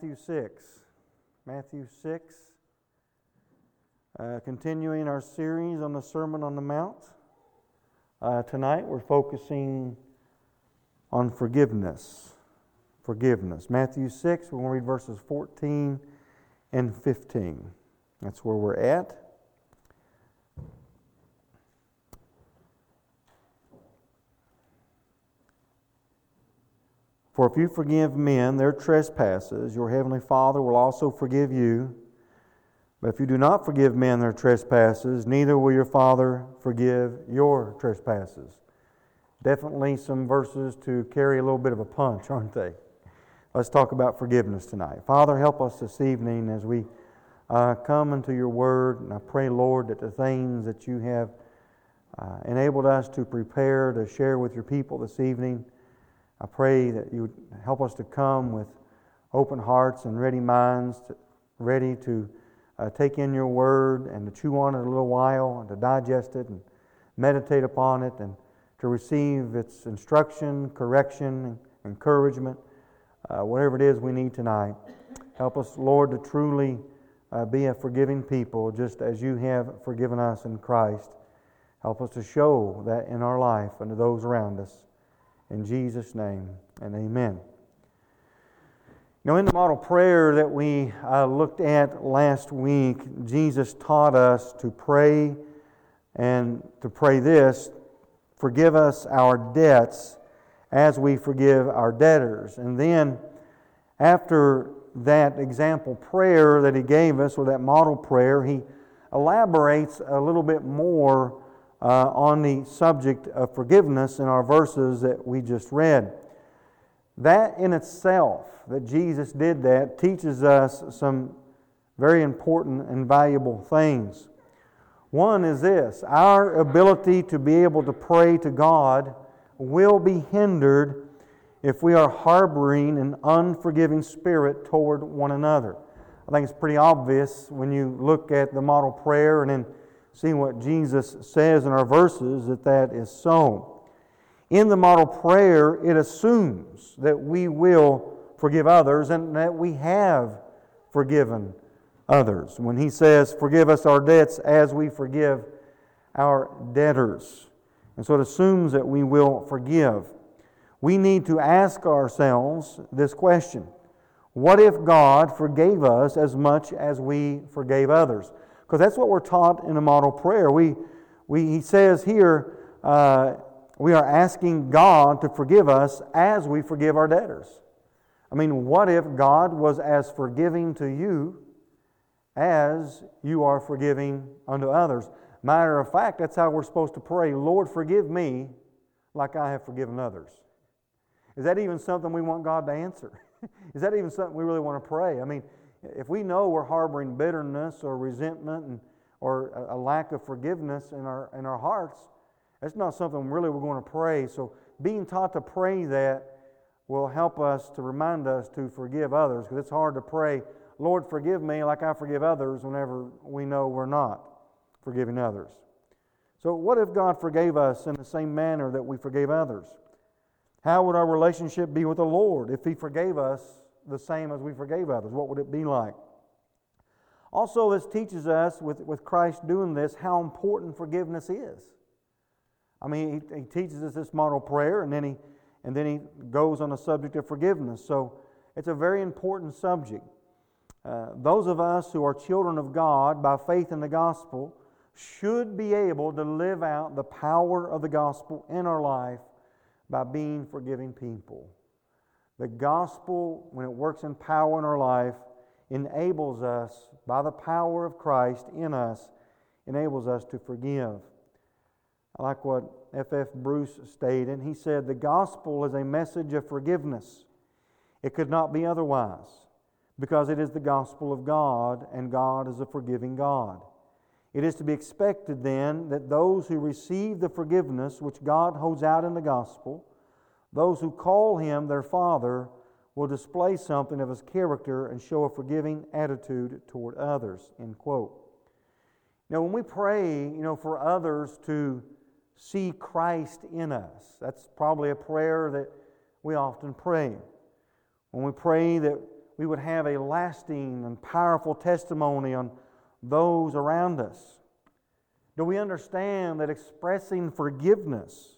Matthew 6. Matthew 6. Uh, continuing our series on the Sermon on the Mount. Uh, tonight we're focusing on forgiveness. Forgiveness. Matthew 6, we're going to read verses 14 and 15. That's where we're at. For if you forgive men their trespasses, your heavenly Father will also forgive you. But if you do not forgive men their trespasses, neither will your Father forgive your trespasses. Definitely some verses to carry a little bit of a punch, aren't they? Let's talk about forgiveness tonight. Father, help us this evening as we uh, come into your word. And I pray, Lord, that the things that you have uh, enabled us to prepare to share with your people this evening I pray that you would help us to come with open hearts and ready minds, to, ready to uh, take in your word and to chew on it a little while and to digest it and meditate upon it and to receive its instruction, correction, encouragement, uh, whatever it is we need tonight. Help us, Lord, to truly uh, be a forgiving people just as you have forgiven us in Christ. Help us to show that in our life and to those around us. In Jesus' name and amen. Now, in the model prayer that we uh, looked at last week, Jesus taught us to pray and to pray this forgive us our debts as we forgive our debtors. And then, after that example prayer that he gave us, or that model prayer, he elaborates a little bit more uh, on the subject of forgiveness in our verses that we just read. That in itself, that Jesus did that, teaches us some very important and valuable things. One is this our ability to be able to pray to God will be hindered if we are harboring an unforgiving spirit toward one another. I think it's pretty obvious when you look at the model prayer and then seeing what Jesus says in our verses that that is so. In the model prayer, it assumes that we will forgive others and that we have forgiven others. When he says, Forgive us our debts as we forgive our debtors. And so it assumes that we will forgive. We need to ask ourselves this question What if God forgave us as much as we forgave others? Because that's what we're taught in a model prayer. We, we, he says here, uh, we are asking God to forgive us as we forgive our debtors. I mean, what if God was as forgiving to you as you are forgiving unto others? Matter of fact, that's how we're supposed to pray Lord, forgive me like I have forgiven others. Is that even something we want God to answer? Is that even something we really want to pray? I mean, if we know we're harboring bitterness or resentment and, or a, lack of forgiveness in our, in our hearts, that's not something really we're going to pray. So being taught to pray that will help us to remind us to forgive others because it's hard to pray, Lord, forgive me like I forgive others whenever we know we're not forgiving others. So, what if God forgave us in the same manner that we forgave others? How would our relationship be with the Lord if He forgave us the same as we forgave others? What would it be like? Also, this teaches us, with, with Christ doing this, how important forgiveness is. I mean, he, he teaches us this model prayer, and then, he, and then he goes on the subject of forgiveness. So, it's a very important subject. Uh, those of us who are children of God by faith in the gospel should be able to live out the power of the gospel in our life by being forgiving people. The gospel, when it works in power in our life, enables us, by the power of Christ in us, enables us to forgive. I like what F.F. F. Bruce stated. He said, The gospel is a message of forgiveness. It could not be otherwise, because it is the gospel of God, and God is a forgiving God. It is to be expected then that those who receive the forgiveness which God holds out in the gospel those who call him their father will display something of his character and show a forgiving attitude toward others. End quote. Now, when we pray, you know, for others to see Christ in us, that's probably a prayer that we often pray. When we pray that we would have a lasting and powerful testimony on those around us? Do we understand that expressing forgiveness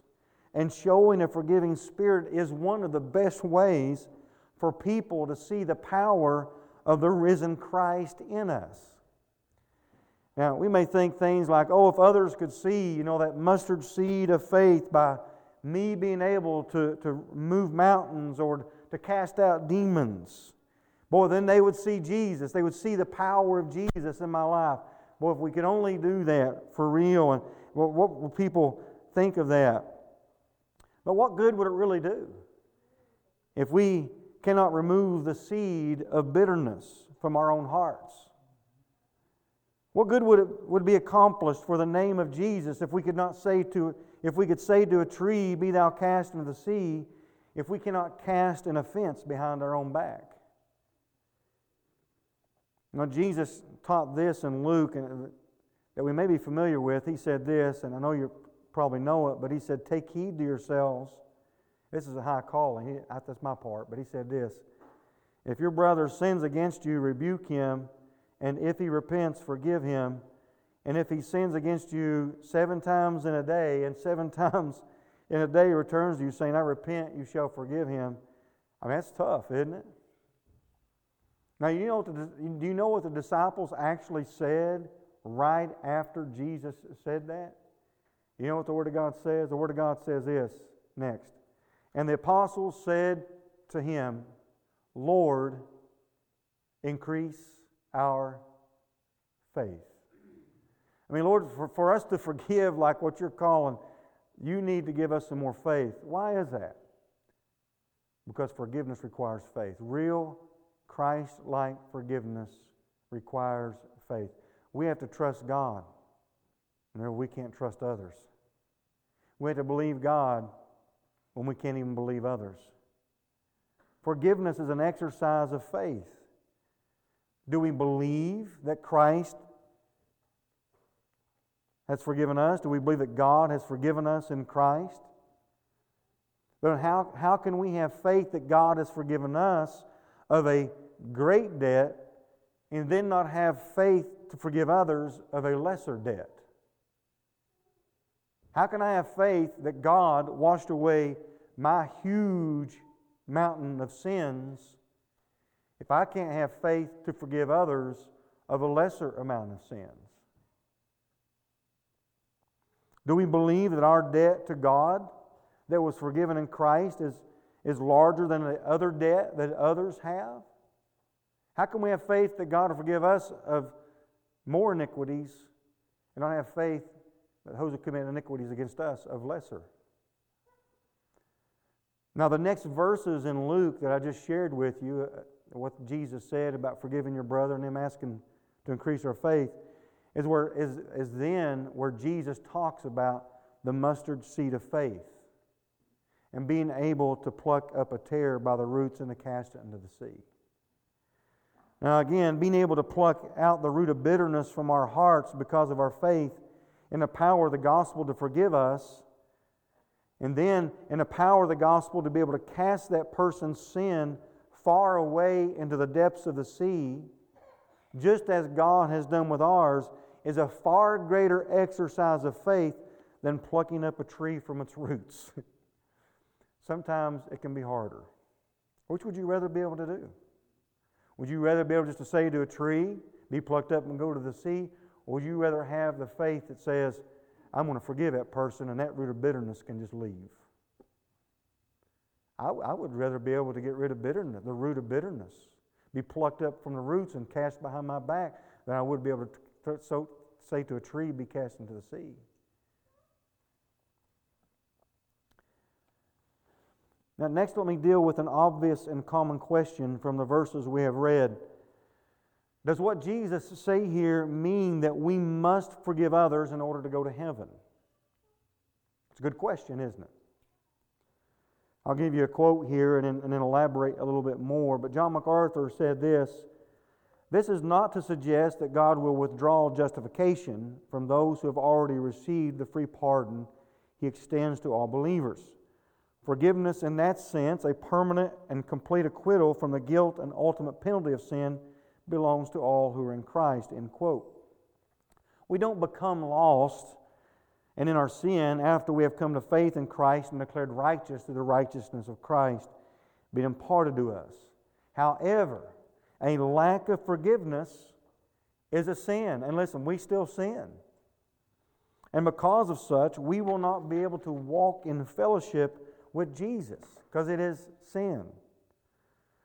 and showing a forgiving spirit is one of the best ways for people to see the power of the risen Christ in us? Now, we may think things like, oh, if others could see, you know, that mustard seed of faith by me being able to, to move mountains or to cast out demons, boy, then they would see Jesus. They would see the power of Jesus in my life. Boy, if we could only do that for real, and what, what will people think of that? But what good would it really do if we cannot remove the seed of bitterness from our own hearts? What good would it would be accomplished for the name of Jesus if we could not say to if we could say to a tree, Be thou cast into the sea, if we cannot cast an offense behind our own back? Now Jesus taught this in Luke and that we may be familiar with. He said this, and I know you probably know it, but he said, Take heed to yourselves. This is a high calling. He, that's my part, but he said this If your brother sins against you, rebuke him and if he repents, forgive him. And if he sins against you seven times in a day, and seven times in a day returns to you, saying, I repent, you shall forgive him. I mean, that's tough, isn't it? Now, you know the, do you know what the disciples actually said right after Jesus said that? You know what the Word of God says? The Word of God says this next. And the apostles said to him, Lord, increase our faith. I mean, Lord, for, for us to forgive like what you're calling, you need to give us some more faith. Why is that? Because forgiveness requires faith. Real Christ like forgiveness requires faith. We have to trust God. We can't trust others. We have to believe God when we can't even believe others. Forgiveness is an exercise of faith. Do we believe that Christ has forgiven us? Do we believe that God has forgiven us in Christ? But how, how can we have faith that God has forgiven us of a great debt and then not have faith to forgive others of a lesser debt? How can I have faith that God washed away my huge mountain of sins if I can't have faith to forgive others of a lesser amount of sins? Do we believe that our debt to God that was forgiven in Christ is, is larger than the other debt that others have? How can we have faith that God will forgive us of more iniquities and not have faith that those who commit iniquities against us of lesser? Now, the next verses in Luke that I just shared with you, uh, what Jesus said about forgiving your brother and him asking to increase our faith is, where, is, is then where Jesus talks about the mustard seed of faith and being able to pluck up a tare by the roots and to cast it into the sea. Now, again, being able to pluck out the root of bitterness from our hearts because of our faith in the power of the gospel to forgive us, and then in the power of the gospel to be able to cast that person's sin far away into the depths of the sea, just as God has done with ours, is a far greater exercise of faith than plucking up a tree from its roots. Sometimes it can be harder. Which would you rather be able to do? Would you rather be able just to say to a tree, be plucked up and go to the sea? Or would you rather have the faith that says, I'm going to forgive that person and that root of bitterness can just leave? I, I would rather be able to get rid of bitterness, the root of bitterness, be plucked up from the roots and cast behind my back than I would be able to so, say to a tree, be cast into the sea. Now, next, let me deal with an obvious and common question from the verses we have read. Does what Jesus say here mean that we must forgive others in order to go to heaven? It's a good question, isn't it? I'll give you a quote here and then, and then elaborate a little bit more. But John MacArthur said this This is not to suggest that God will withdraw justification from those who have already received the free pardon he extends to all believers. Forgiveness, in that sense, a permanent and complete acquittal from the guilt and ultimate penalty of sin, belongs to all who are in Christ. End quote. We don't become lost and in our sin after we have come to faith in Christ and declared righteous through the righteousness of Christ being imparted to us. However, a lack of forgiveness is a sin. And listen, we still sin. And because of such, we will not be able to walk in fellowship with Jesus because it is sin.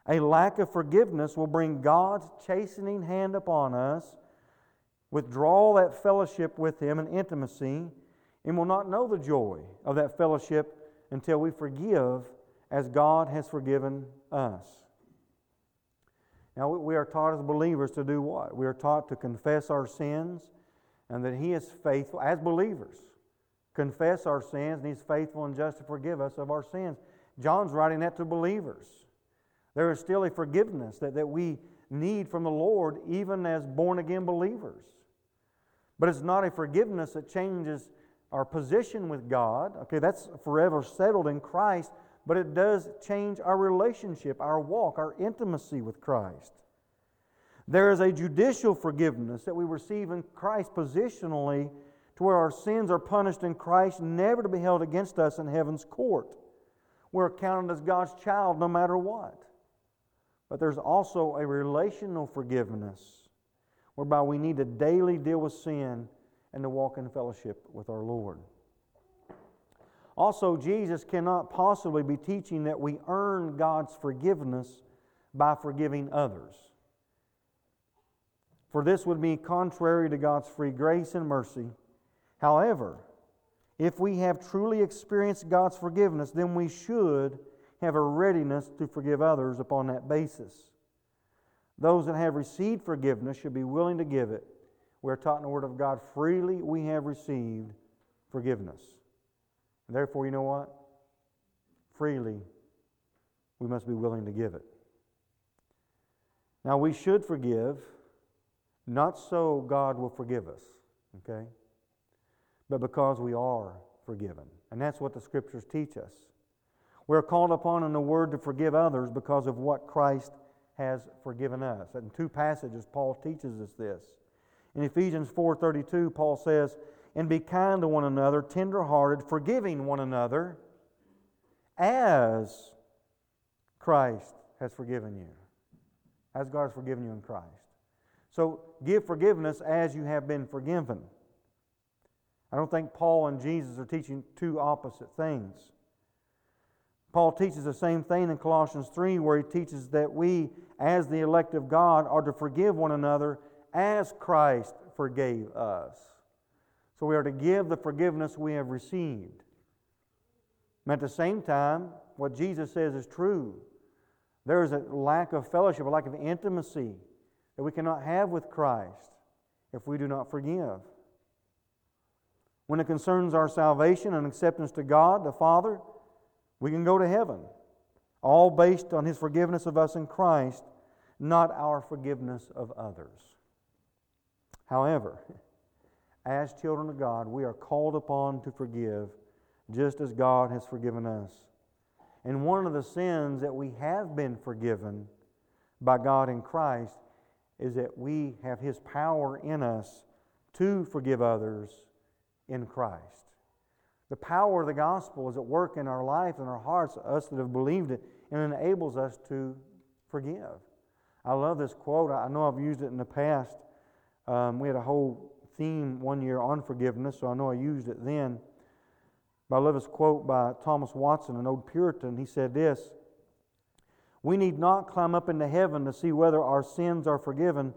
A lack of forgiveness will bring God's chastening hand upon us, withdraw that fellowship with Him and intimacy, and will not know the joy of that fellowship until we forgive as God has forgiven us. Now, we are taught as believers to do what? We are taught to confess our sins and that He is faithful, as believers, confess our sins, and He's faithful and just to forgive us of our sins. John's writing that to believers. There is still a forgiveness that, that we need from the Lord, even as born again believers. But it's not a forgiveness that changes our position with God. Okay, that's forever settled in Christ, but it does change our relationship, our walk, our intimacy with Christ. There is a judicial forgiveness that we receive in Christ positionally to where our sins are punished in Christ, never to be held against us in heaven's court. We're counted as God's child no matter what. But there's also a relational forgiveness whereby we need to daily deal with sin and to walk in fellowship with our Lord. Also, Jesus cannot possibly be teaching that we earn God's forgiveness by forgiving others. For this would be contrary to God's free grace and mercy. However, if we have truly experienced God's forgiveness, then we should have a readiness to forgive others upon that basis. Those that have received forgiveness should be willing to give it. We're taught in the Word of God freely we have received forgiveness. And therefore, you know what? Freely we must be willing to give it. Now, we should forgive, not so God will forgive us, okay? But because we are forgiven. And that's what the Scriptures teach us. We're called upon in the Word to forgive others because of what Christ has forgiven us. In two passages, Paul teaches us this. In Ephesians 4.32, Paul says, And be kind to one another, tenderhearted, forgiving one another, as Christ has forgiven you. As God has forgiven you in Christ. So give forgiveness as you have been forgiven. I don't think Paul and Jesus are teaching two opposite things. Paul teaches the same thing in Colossians 3, where he teaches that we, as the elect of God, are to forgive one another as Christ forgave us. So we are to give the forgiveness we have received. And at the same time, what Jesus says is true. There is a lack of fellowship, a lack of intimacy that we cannot have with Christ if we do not forgive. When it concerns our salvation and acceptance to God, the Father, we can go to heaven, all based on His forgiveness of us in Christ, not our forgiveness of others. However, as children of God, we are called upon to forgive just as God has forgiven us. And one of the sins that we have been forgiven by God in Christ is that we have His power in us to forgive others in Christ. The power of the gospel is at work in our life and our hearts, us that have believed it, and enables us to forgive. I love this quote. I know I've used it in the past. Um, we had a whole theme one year on forgiveness, so I know I used it then. But I love this quote by Thomas Watson, an old Puritan. He said this We need not climb up into heaven to see whether our sins are forgiven.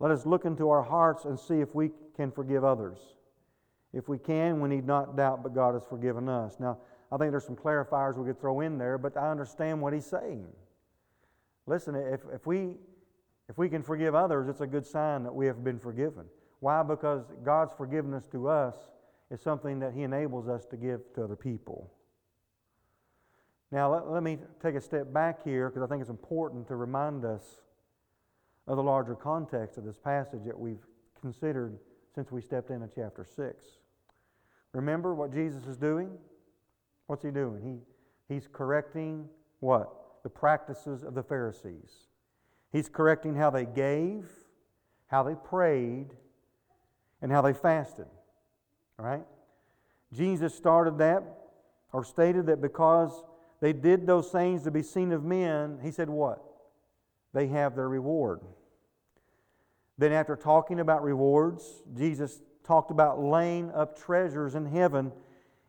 Let us look into our hearts and see if we can forgive others. If we can, we need not doubt, but God has forgiven us. Now, I think there's some clarifiers we could throw in there, but I understand what he's saying. Listen, if, if, we, if we can forgive others, it's a good sign that we have been forgiven. Why? Because God's forgiveness to us is something that He enables us to give to other people. Now, let, let me take a step back here because I think it's important to remind us of the larger context of this passage that we've considered since we stepped into chapter 6. Remember what Jesus is doing? What's he doing? He He's correcting what? The practices of the Pharisees. He's correcting how they gave, how they prayed, and how they fasted. All right? Jesus started that or stated that because they did those things to be seen of men, he said what? They have their reward. Then, after talking about rewards, Jesus talked about laying up treasures in heaven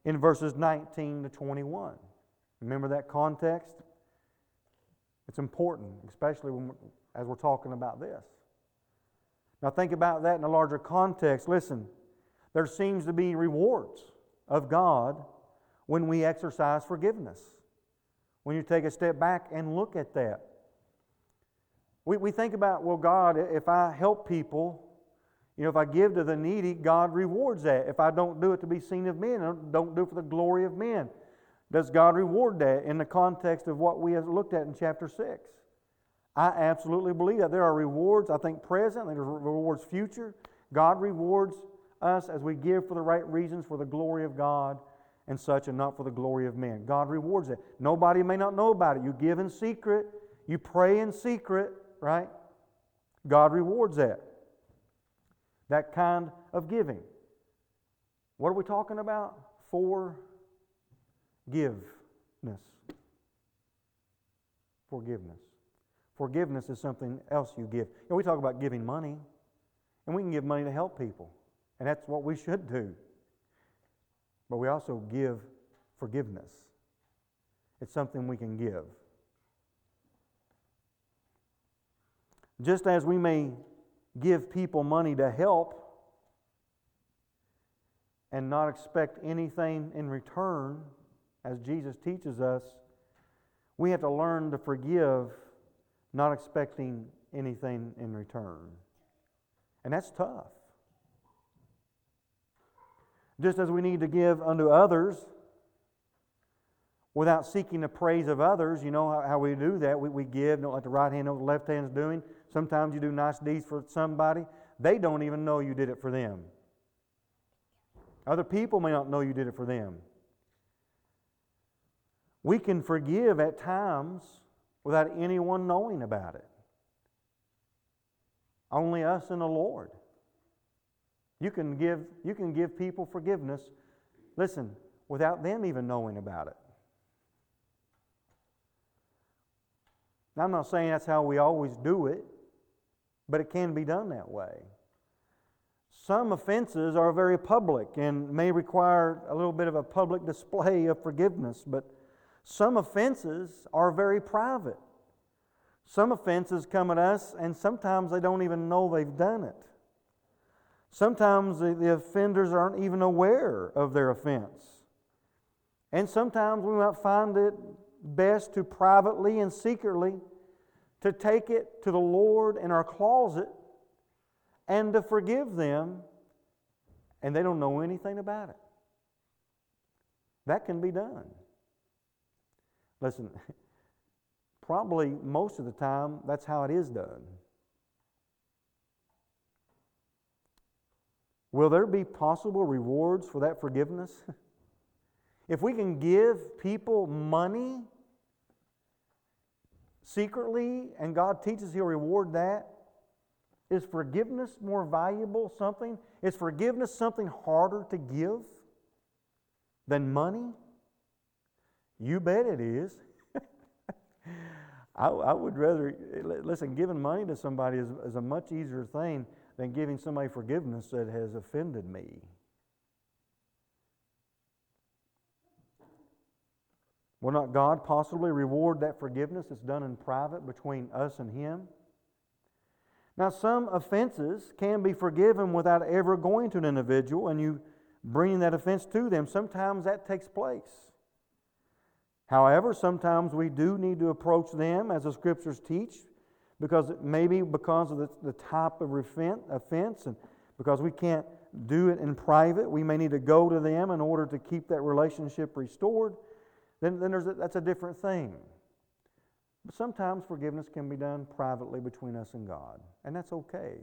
in verses 19 to 21. Remember that context? It's important, especially when, as we're talking about this. Now, think about that in a larger context. Listen, there seems to be rewards of God when we exercise forgiveness. When you take a step back and look at that. We, we think about, well, God, if I help people, you know, if I give to the needy, God rewards that. If I don't do it to be seen of men, don't do it for the glory of men, does God reward that in the context of what we have looked at in chapter 6? I absolutely believe that. There are rewards, I think, present, there are rewards future. God rewards us as we give for the right reasons, for the glory of God and such, and not for the glory of men. God rewards it. Nobody may not know about it. You give in secret, you pray in secret, right? God rewards that. That kind of giving. What are we talking about? Forgiveness. Forgiveness. Forgiveness is something else you give. You know, we talk about giving money, and we can give money to help people, and that's what we should do. But we also give forgiveness. It's something we can give. Just as we may give people money to help and not expect anything in return, as Jesus teaches us, we have to learn to forgive, not expecting anything in return. And that's tough. Just as we need to give unto others without seeking the praise of others, you know how, how we do that. We, we give, don't let the right hand know what the left hand is doing. Sometimes you do nice deeds for somebody, they don't even know you did it for them. Other people may not know you did it for them. We can forgive at times without anyone knowing about it. Only us and the Lord. You can give, you can give people forgiveness, listen, without them even knowing about it. Now, I'm not saying that's how we always do it but it can be done that way. Some offenses are very public and may require a little bit of a public display of forgiveness, but some offenses are very private. Some offenses come at us, and sometimes they don't even know they've done it. Sometimes the, the offenders aren't even aware of their offense. And sometimes we might find it best to privately and secretly to take it to the Lord in our closet and to forgive them, and they don't know anything about it. That can be done. Listen, probably most of the time, that's how it is done. Will there be possible rewards for that forgiveness? if we can give people money secretly and God teaches He'll reward that? Is forgiveness more valuable something? Is forgiveness something harder to give than money? You bet it is. I, I, would rather, listen, giving money to somebody is, is a much easier thing than giving somebody forgiveness that has offended me. Will not God possibly reward that forgiveness that's done in private between us and Him? Now, some offenses can be forgiven without ever going to an individual and you bringing that offense to them. Sometimes that takes place. However, sometimes we do need to approach them as the scriptures teach, because maybe because of the, the type of offense and because we can't do it in private, we may need to go to them in order to keep that relationship restored then, then there's a, that's a different thing. But sometimes forgiveness can be done privately between us and God, and that's okay.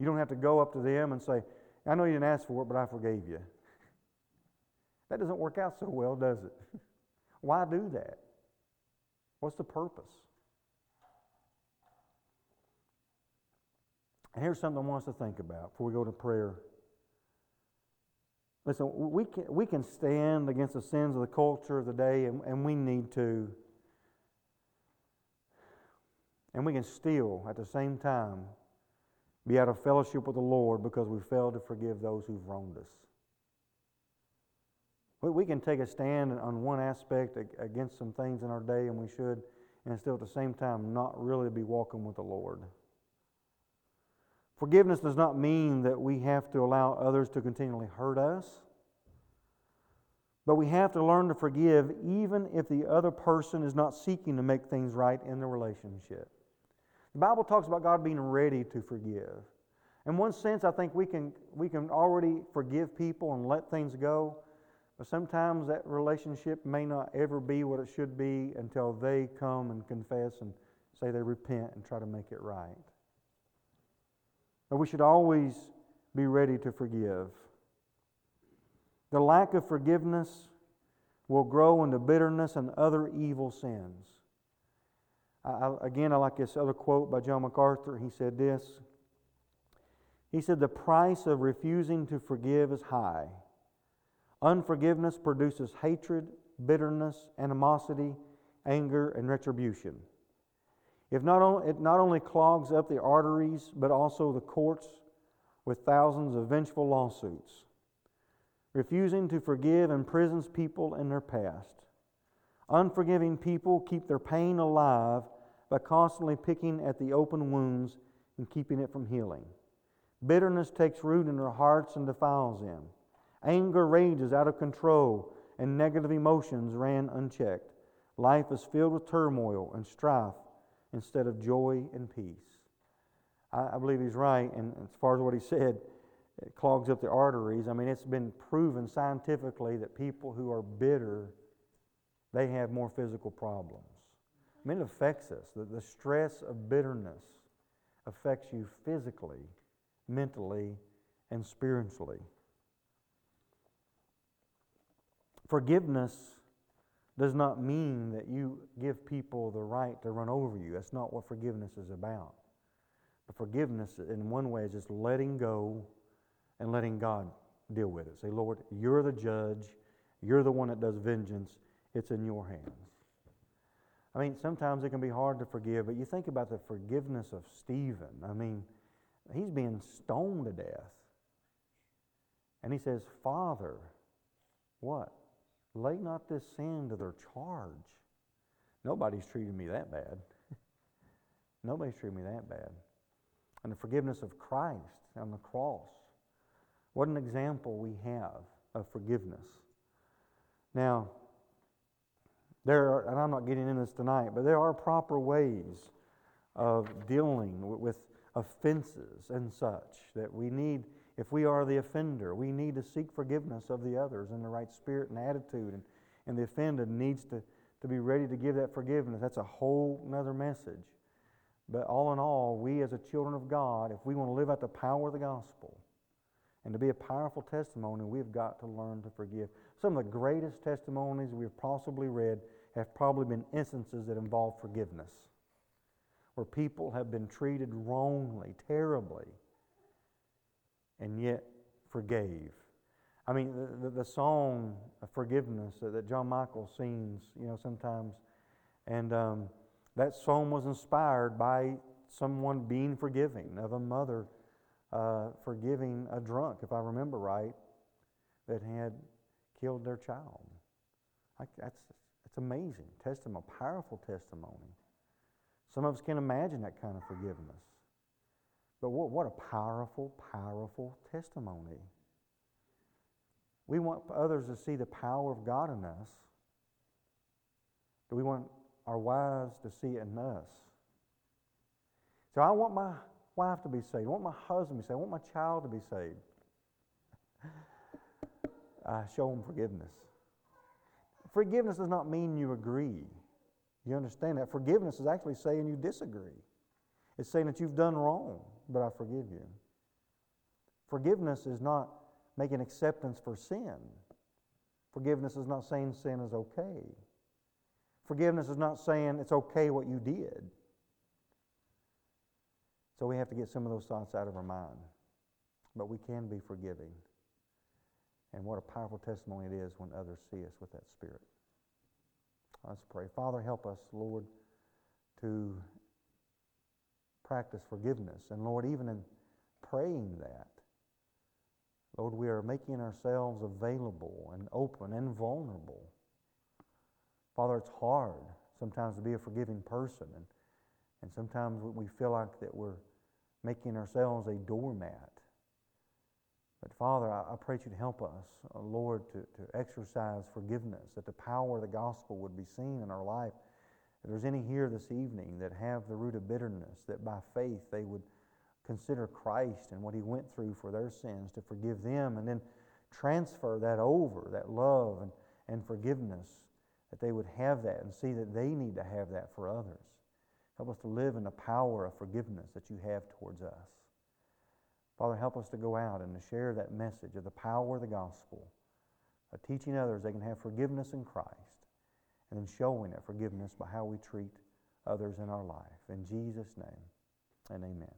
You don't have to go up to them and say, I know you didn't ask for it, but I forgave you. That doesn't work out so well, does it? Why do that? What's the purpose? And here's something I want us to think about before we go to prayer. Listen, we can, we can stand against the sins of the culture of the day, and, and we need to. And we can still, at the same time, be out of fellowship with the Lord because we failed to forgive those who've wronged us. We can take a stand on one aspect against some things in our day, and we should, and still at the same time not really be walking with the Lord. Forgiveness does not mean that we have to allow others to continually hurt us, but we have to learn to forgive even if the other person is not seeking to make things right in the relationship. The Bible talks about God being ready to forgive. In one sense, I think we can, we can already forgive people and let things go but sometimes that relationship may not ever be what it should be until they come and confess and say they repent and try to make it right. But we should always be ready to forgive. The lack of forgiveness will grow into bitterness and other evil sins. I, again, I like this other quote by John MacArthur. He said this He said, The price of refusing to forgive is high. Unforgiveness produces hatred, bitterness, animosity, anger, and retribution. If not it not only clogs up the arteries, but also the courts with thousands of vengeful lawsuits. Refusing to forgive imprisons people in their past. Unforgiving people keep their pain alive by constantly picking at the open wounds and keeping it from healing. Bitterness takes root in their hearts and defiles them. Anger rages out of control, and negative emotions ran unchecked. Life is filled with turmoil and strife instead of joy and peace. I, I believe he's right, and as far as what he said, it clogs up the arteries. I mean, it's been proven scientifically that people who are bitter, they have more physical problems. I mean, it affects us. The, the stress of bitterness affects you physically, mentally, and spiritually. Forgiveness does not mean that you give people the right to run over you. That's not what forgiveness is about. But forgiveness, in one way, is just letting go and letting God deal with it. Say, Lord, you're the judge. You're the one that does vengeance. It's in your hands. I mean, sometimes it can be hard to forgive, but you think about the forgiveness of Stephen. I mean, he's being stoned to death. And he says, Father, what? Lay not this sin to their charge. Nobody's treated me that bad. Nobody's treated me that bad. And the forgiveness of Christ on the cross. What an example we have of forgiveness. Now, there are, and I'm not getting into this tonight, but there are proper ways of dealing with offenses and such that we need if we are the offender, we need to seek forgiveness of the others in the right spirit and attitude. And, and the offended needs to, to be ready to give that forgiveness. That's a whole other message. But all in all, we as a children of God, if we want to live out the power of the gospel and to be a powerful testimony, we've got to learn to forgive. Some of the greatest testimonies we've possibly read have probably been instances that involve forgiveness, where people have been treated wrongly, terribly and yet forgave. I mean, the, the, song of forgiveness that John Michael sings, you know, sometimes, and um, that song was inspired by someone being forgiving, of a mother uh, forgiving a drunk, if I remember right, that had killed their child. That's, that's amazing. Testimony, powerful testimony. Some of us can't imagine that kind of forgiveness. But what, what a powerful, powerful testimony. We want others to see the power of God in us. Do we want our wives to see it in us? So I want my wife to be saved. I want my husband to be saved. I want my child to be saved. I show them forgiveness. Forgiveness does not mean you agree. You understand that? Forgiveness is actually saying you disagree. It's saying that you've done wrong but I forgive you. Forgiveness is not making acceptance for sin. Forgiveness is not saying sin is okay. Forgiveness is not saying it's okay what you did. So we have to get some of those thoughts out of our mind. But we can be forgiving. And what a powerful testimony it is when others see us with that spirit. Let's pray. Father, help us, Lord, to practice forgiveness. And Lord, even in praying that, Lord, we are making ourselves available and open and vulnerable. Father, it's hard sometimes to be a forgiving person. And, and sometimes we feel like that we're making ourselves a doormat. But Father, I, I pray you to help us, uh, Lord, to, to exercise forgiveness, that the power of the gospel would be seen in our life. If there's any here this evening that have the root of bitterness, that by faith they would consider Christ and what he went through for their sins to forgive them and then transfer that over, that love and, and forgiveness, that they would have that and see that they need to have that for others. Help us to live in the power of forgiveness that you have towards us. Father, help us to go out and to share that message of the power of the gospel, of teaching others they can have forgiveness in Christ, and then showing that forgiveness by how we treat others in our life. In Jesus' name, and amen.